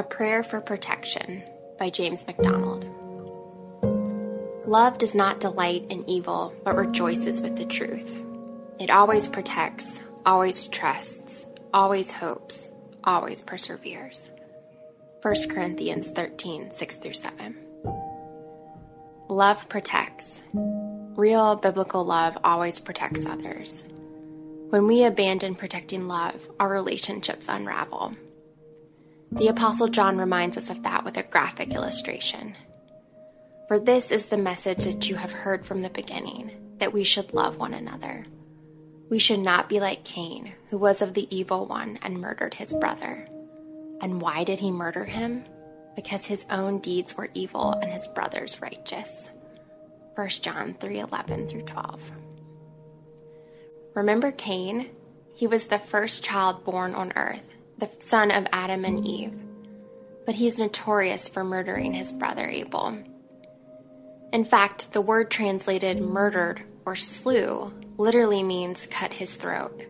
A Prayer for Protection by James MacDonald. Love does not delight in evil, but rejoices with the truth. It always protects, always trusts, always hopes, always perseveres. 1 Corinthians 13 6 through 7. Love protects. Real biblical love always protects others. When we abandon protecting love, our relationships unravel. The Apostle John reminds us of that with a graphic illustration. For this is the message that you have heard from the beginning that we should love one another. We should not be like Cain, who was of the evil one and murdered his brother. And why did he murder him? Because his own deeds were evil and his brother's righteous. 1 John 3:11 through 12. Remember Cain? He was the first child born on earth the son of Adam and Eve, but he's notorious for murdering his brother Abel. In fact, the word translated murdered or slew literally means cut his throat.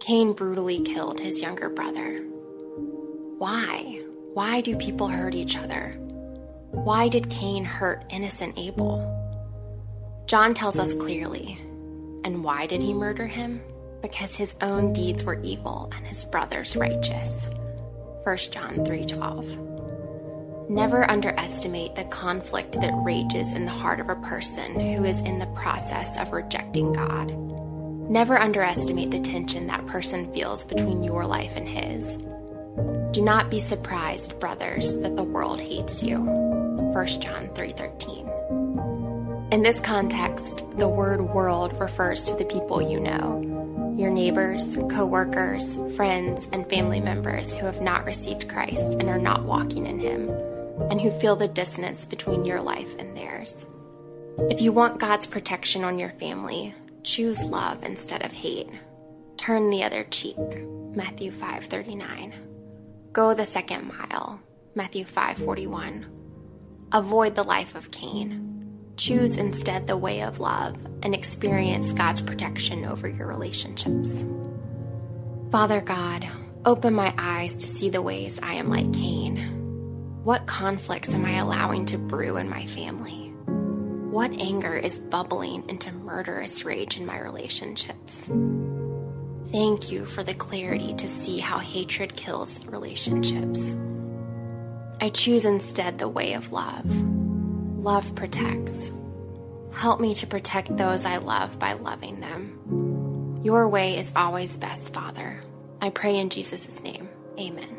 Cain brutally killed his younger brother. Why? Why do people hurt each other? Why did Cain hurt innocent Abel? John tells us clearly. And why did he murder him? Because his own deeds were evil and his brother's righteous. 1 John 3:12. Never underestimate the conflict that rages in the heart of a person who is in the process of rejecting God. Never underestimate the tension that person feels between your life and his. Do not be surprised, brothers, that the world hates you. 1 John 3:13. In this context, the word world refers to the people you know neighbors, coworkers, friends, and family members who have not received Christ and are not walking in Him, and who feel the dissonance between your life and theirs. If you want God's protection on your family, choose love instead of hate. Turn the other cheek. Matthew 5:39. Go the second mile. Matthew 5:41. Avoid the life of Cain. Choose instead the way of love and experience God's protection over your relationships. Father God, open my eyes to see the ways I am like Cain. What conflicts am I allowing to brew in my family? What anger is bubbling into murderous rage in my relationships? Thank you for the clarity to see how hatred kills relationships. I choose instead the way of love. Love protects. Help me to protect those I love by loving them. Your way is always best, Father. I pray in Jesus' name. Amen.